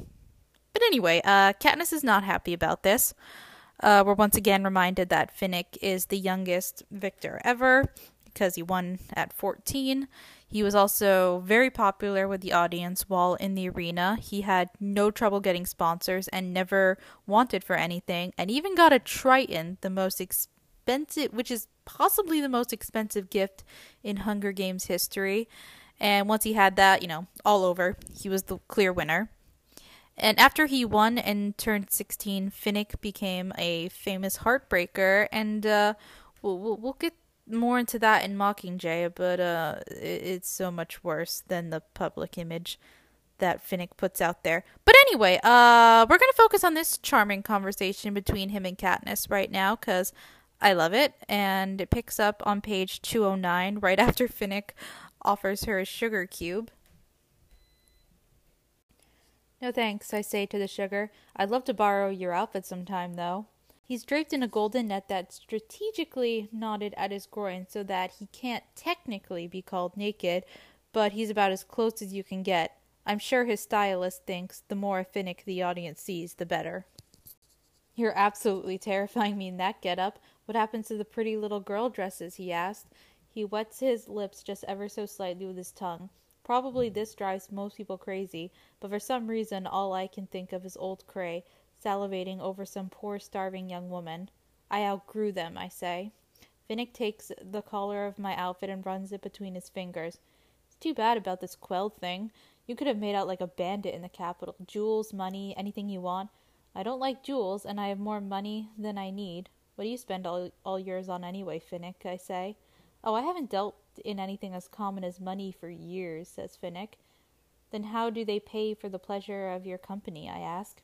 But anyway, uh, Katniss is not happy about this. Uh, we're once again reminded that Finnick is the youngest victor ever because he won at 14. He was also very popular with the audience while in the arena. He had no trouble getting sponsors and never wanted for anything, and even got a trident, the most expensive, which is possibly the most expensive gift in Hunger Games history. And once he had that, you know, all over, he was the clear winner. And after he won and turned 16, Finnick became a famous heartbreaker. And uh, we'll, we'll, get more into that in Mockingjay, but uh, it's so much worse than the public image that Finnick puts out there. But anyway, uh, we're gonna focus on this charming conversation between him and Katniss right now because I love it, and it picks up on page 209 right after Finnick offers her a sugar cube. No thanks, I say to the sugar. I'd love to borrow your outfit sometime, though. He's draped in a golden net that's strategically knotted at his groin so that he can't technically be called naked, but he's about as close as you can get. I'm sure his stylist thinks the more Finnick the audience sees, the better. You're absolutely terrifying me in that get-up. What happens to the pretty little girl dresses? he asked. He wets his lips just ever so slightly with his tongue. Probably this drives most people crazy, but for some reason all I can think of is old Cray, salivating over some poor starving young woman. I outgrew them, I say. Finnick takes the collar of my outfit and runs it between his fingers. It's too bad about this Quell thing. You could have made out like a bandit in the Capitol. Jewels, money, anything you want. I don't like jewels, and I have more money than I need. What do you spend all, all yours on anyway, Finnick? I say. Oh, I haven't dealt in anything as common as money for years, says Finnick. Then how do they pay for the pleasure of your company? I ask.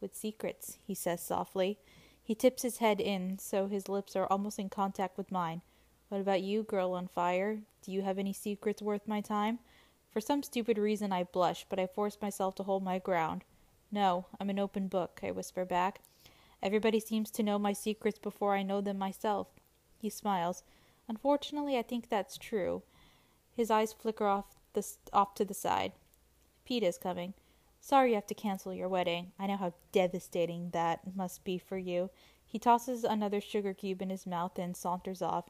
With secrets, he says softly. He tips his head in so his lips are almost in contact with mine. What about you, girl on fire? Do you have any secrets worth my time? For some stupid reason I blush, but I force myself to hold my ground. No, I'm an open book, I whisper back. Everybody seems to know my secrets before I know them myself. He smiles. Unfortunately, I think that's true. His eyes flicker off the off to the side. Peeta's coming. Sorry you have to cancel your wedding. I know how devastating that must be for you. He tosses another sugar cube in his mouth and saunters off.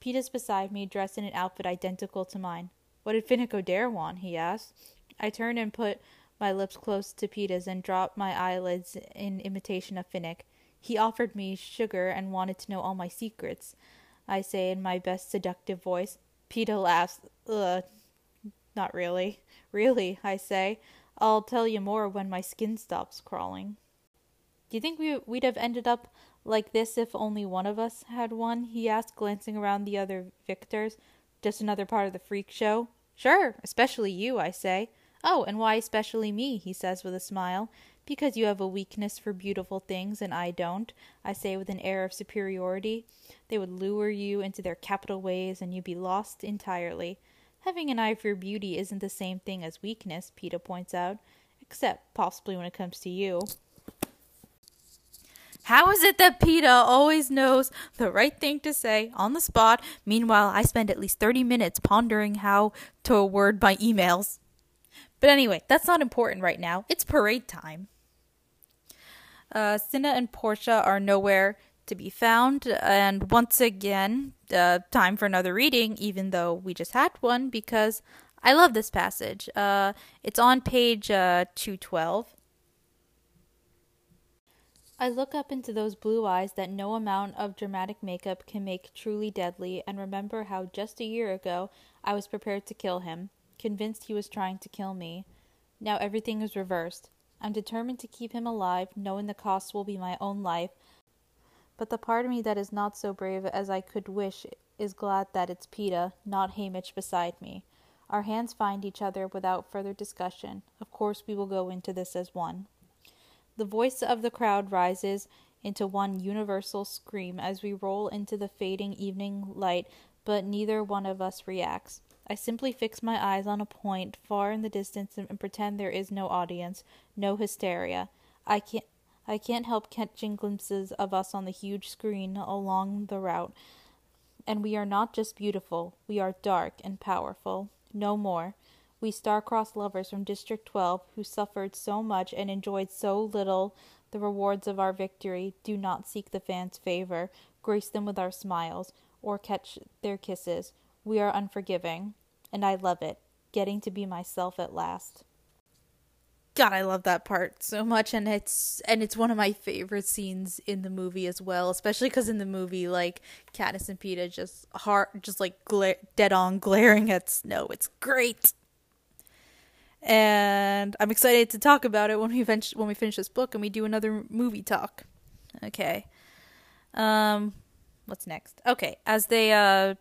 Peeta's beside me, dressed in an outfit identical to mine. What did Finnick Odair want? he asks. I turn and put my lips close to Peeta's and dropped my eyelids in imitation of Finnick. He offered me sugar and wanted to know all my secrets. I say in my best seductive voice. Peeta laughs. Ugh, not really. Really, I say. I'll tell you more when my skin stops crawling. Do you think we, we'd have ended up like this if only one of us had one? he asked, glancing around the other victors. Just another part of the freak show? Sure, especially you, I say. Oh, and why especially me? he says with a smile. Because you have a weakness for beautiful things and I don't, I say with an air of superiority. They would lure you into their Capitol ways and you'd be lost entirely. Having an eye for beauty isn't the same thing as weakness, Peeta points out, except possibly when it comes to you. How is it that Peeta always knows the right thing to say on the spot? Meanwhile, I spend at least 30 minutes pondering how to word my emails. But anyway, that's not important right now. It's parade time. Uh, Cinna and Portia are nowhere to be found, and once again, uh, time for another reading, even though we just had one, because I love this passage. Uh, it's on page uh, 212. I look up into those blue eyes that no amount of dramatic makeup can make truly deadly, and remember how just a year ago I was prepared to kill him convinced he was trying to kill me. Now everything is reversed. I'm determined to keep him alive, knowing the cost will be my own life. But the part of me that is not so brave as I could wish is glad that it's Peeta, not Haymitch, beside me. Our hands find each other without further discussion. Of course, we will go into this as one. The voice of the crowd rises into one universal scream as we roll into the fading evening light, but neither one of us reacts. I simply fix my eyes on a point far in the distance and pretend there is no audience, no hysteria. I can't I can't help catching glimpses of us on the huge screen along the route. And we are not just beautiful, we are dark and powerful. No more. We star-crossed lovers from District 12 who suffered so much and enjoyed so little the rewards of our victory do not seek the fans' favor, grace them with our smiles, or catch their kisses. We are unforgiving. And I love it, getting to be myself at last. God, I love that part so much, and it's and it's one of my favorite scenes in the movie as well. Especially because in the movie, like Katniss and Peeta just hard, just like dead on glaring at Snow. It's great, and I'm excited to talk about it when we finish when we finish this book and we do another movie talk. Okay, um, what's next? Okay, as they uh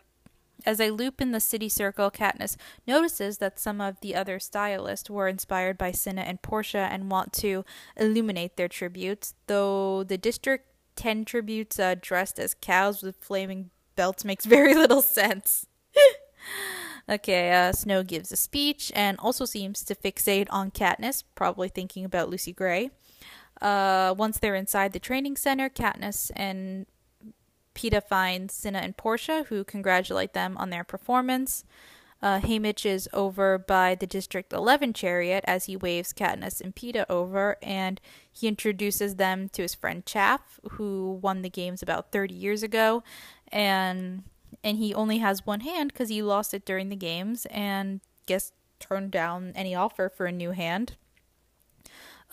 as they loop in the city circle, Katniss notices that some of the other stylists were inspired by Cinna and Portia and want to illuminate their tributes, though the District 10 tributes uh, dressed as cows with flaming belts makes very little sense. okay, uh, Snow gives a speech and also seems to fixate on Katniss, probably thinking about Lucy Gray. Uh, once they're inside the training center, Katniss and Peeta finds Cinna and Portia, who congratulate them on their performance. Uh, Haymitch is over by the District 11 chariot as he waves Katniss and Peeta over, and he introduces them to his friend Chaff, who won the games about 30 years ago, and and he only has one hand because he lost it during the games, and guess turned down any offer for a new hand.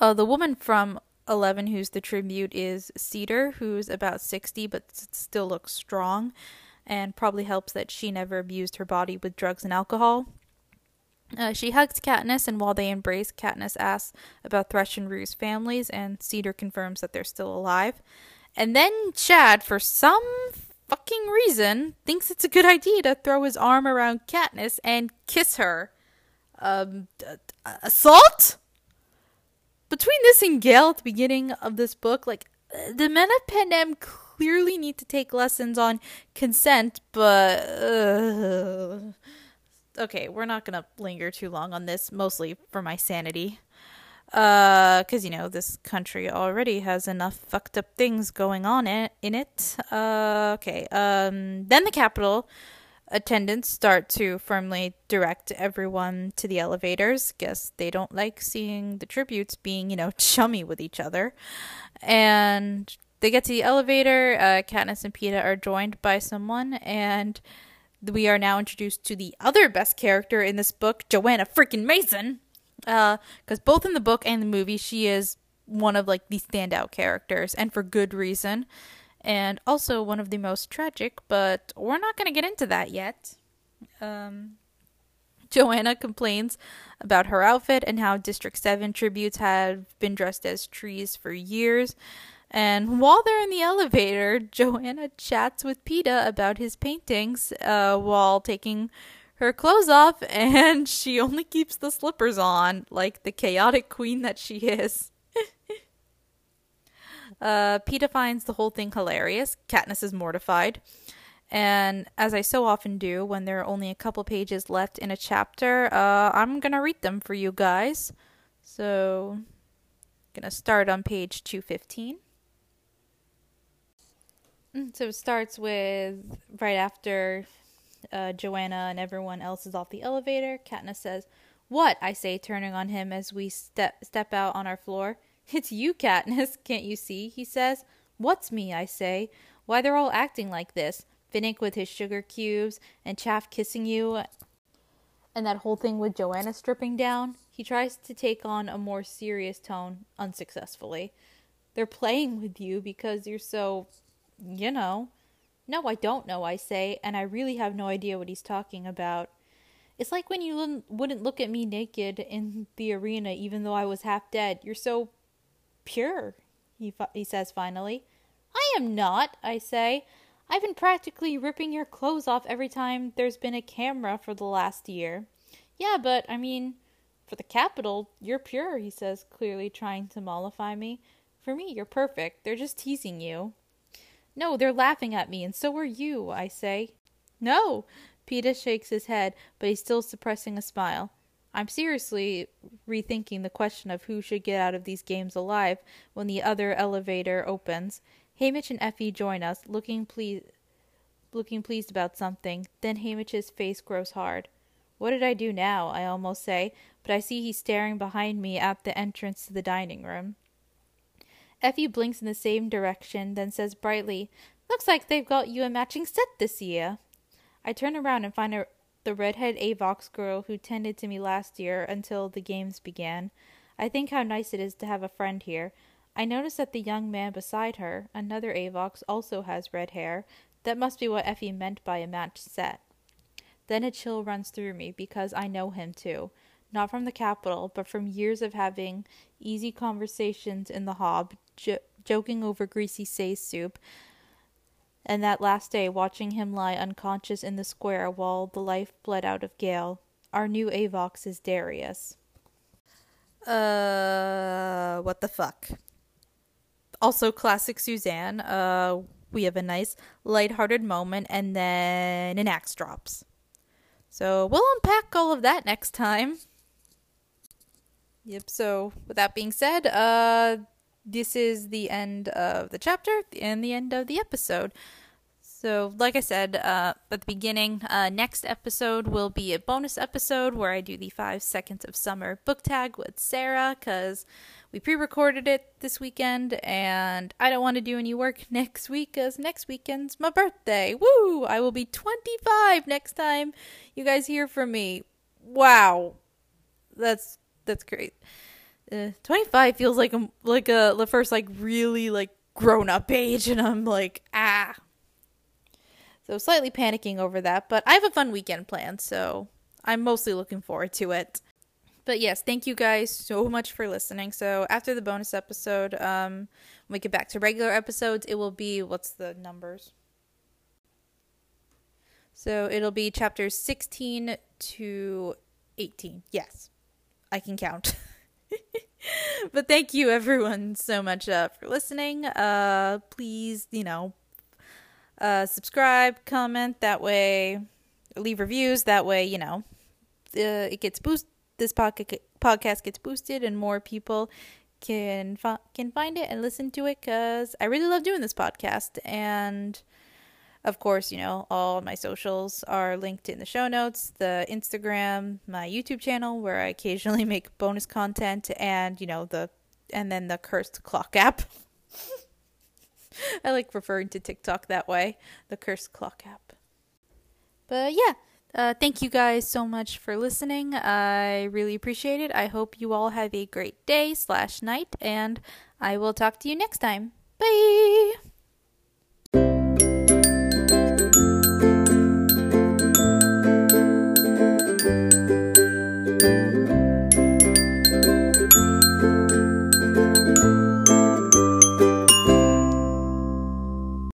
Uh, the woman from 11 who's the tribute is Seeder who's about 60 but still looks strong and probably helps that she never abused her body with drugs and alcohol. Uh, she hugs Katniss, and while they embrace, Katniss asks about Thresh and Rue's families, and Seeder confirms that they're still alive. And then Chaff, for some fucking reason, thinks it's a good idea to throw his arm around Katniss and kiss her. Um, assault? Between this and Gale at the beginning of this book, like the men of Panem clearly need to take lessons on consent, but uh, okay, we're not gonna linger too long on this, mostly for my sanity. Uh, cause you know this country already has enough fucked up things going on in, in it. Uh, okay. Um, then the Capitol attendants start to firmly direct everyone to the elevators. Guess they don't like seeing the tributes being, you know, chummy with each other. And they get to the elevator. Uh, Katniss and Peeta are joined by someone, and we are now introduced to the other best character in this book, Johanna freaking Mason. Because uh, both in the book and the movie, she is one of like the standout characters, and for good reason and also one of the most tragic, but we're not going to get into that yet. Um, Johanna complains about her outfit and how District 7 tributes have been dressed as trees for years. And while they're in the elevator, Johanna chats with Peeta about his paintings uh, while taking her clothes off, and she only keeps the slippers on, like the chaotic queen that she is. Uh, finds the whole thing hilarious. Katniss is mortified. And as I so often do when there are only a couple pages left in a chapter, uh, I'm going to read them for you guys. So, going to start on page 215. Mm, so it starts with right after uh, Johanna and everyone else is off the elevator. Katniss says, "What?" I say, turning on him as we step step out on our floor. It's you, Katniss, can't you see? he says. What's me, I say. Why, they're all acting like this. Finnick with his sugar cubes, and Chaff kissing you, and that whole thing with Johanna stripping down. He tries to take on a more serious tone, unsuccessfully. They're playing with you because you're so, you know. No, I don't know, I say, and I really have no idea what he's talking about. It's like when you wouldn't look at me naked in the arena even though I was half dead. You're so pure, he, he says finally. I am not, I say. I've been practically ripping your clothes off every time there's been a camera for the last year. Yeah, but I mean, for the Capitol, you're pure, he says, clearly trying to mollify me. For me, you're perfect. They're just teasing you. No, they're laughing at me, and so are you, I say. No! Peeta shakes his head, but he's still suppressing a smile. I'm seriously rethinking the question of who should get out of these games alive when the other elevator opens. Haymitch and Effie join us, looking pleased looking pleased about something. Then Haymitch's face grows hard. What did I do now? I almost say, but I see he's staring behind me at the entrance to the dining room. Effie blinks in the same direction, then says brightly, Looks like they've got you a matching set this year. I turn around and find a the redhead Avox girl who tended to me last year until the games began. I think how nice it is to have a friend here. I notice that the young man beside her, another Avox, also has red hair. That must be what Effie meant by a matched set. Then a chill runs through me because I know him too. Not from the Capitol, but from years of having easy conversations in the hob, jo- joking over Greasy Sae soup, and that last day watching him lie unconscious in the square while the life bled out of Gale. Our new Avox is Darius. Uh, what the fuck? Also, classic Suzanne. Uh, we have a nice lighthearted moment, and then an axe drops. So we'll unpack all of that next time. Yep. So with that being said, uh, this is the end of the chapter and the end of the episode. So, like I said uh, at the beginning, uh, next episode will be a bonus episode where I do the five seconds of summer book tag with Sarah because we pre recorded it this weekend and I don't want to do any work next week because next weekend's my birthday. Woo! I will be 25 next time you guys hear from me. Wow. That's that's great. Uh, 25 feels like a like a the first like really like grown up age and I'm like ah so slightly panicking over that, but I have a fun weekend planned, so I'm mostly looking forward to it. But yes, thank you guys so much for listening. So after the bonus episode, um, when we get back to regular episodes, it will be what's the numbers? So it'll be chapters 16 to 18. Yes, I can count. but thank you everyone so much uh, for listening. Uh, please, you know, uh, subscribe, comment. That way, leave reviews. That way, you know, uh, it gets boost. This podcast podcast gets boosted, and more people can fi- can find it and listen to it. Cause I really love doing this podcast, and of course, you know, all my socials are linked in the show notes. The Instagram, my YouTube channel, where I occasionally make bonus content, and you know the and then the cursed clock app. I like referring to TikTok that way, the cursed clock app. But yeah, uh, thank you guys so much for listening. I really appreciate it. I hope you all have a great day slash night, and I will talk to you next time. Bye.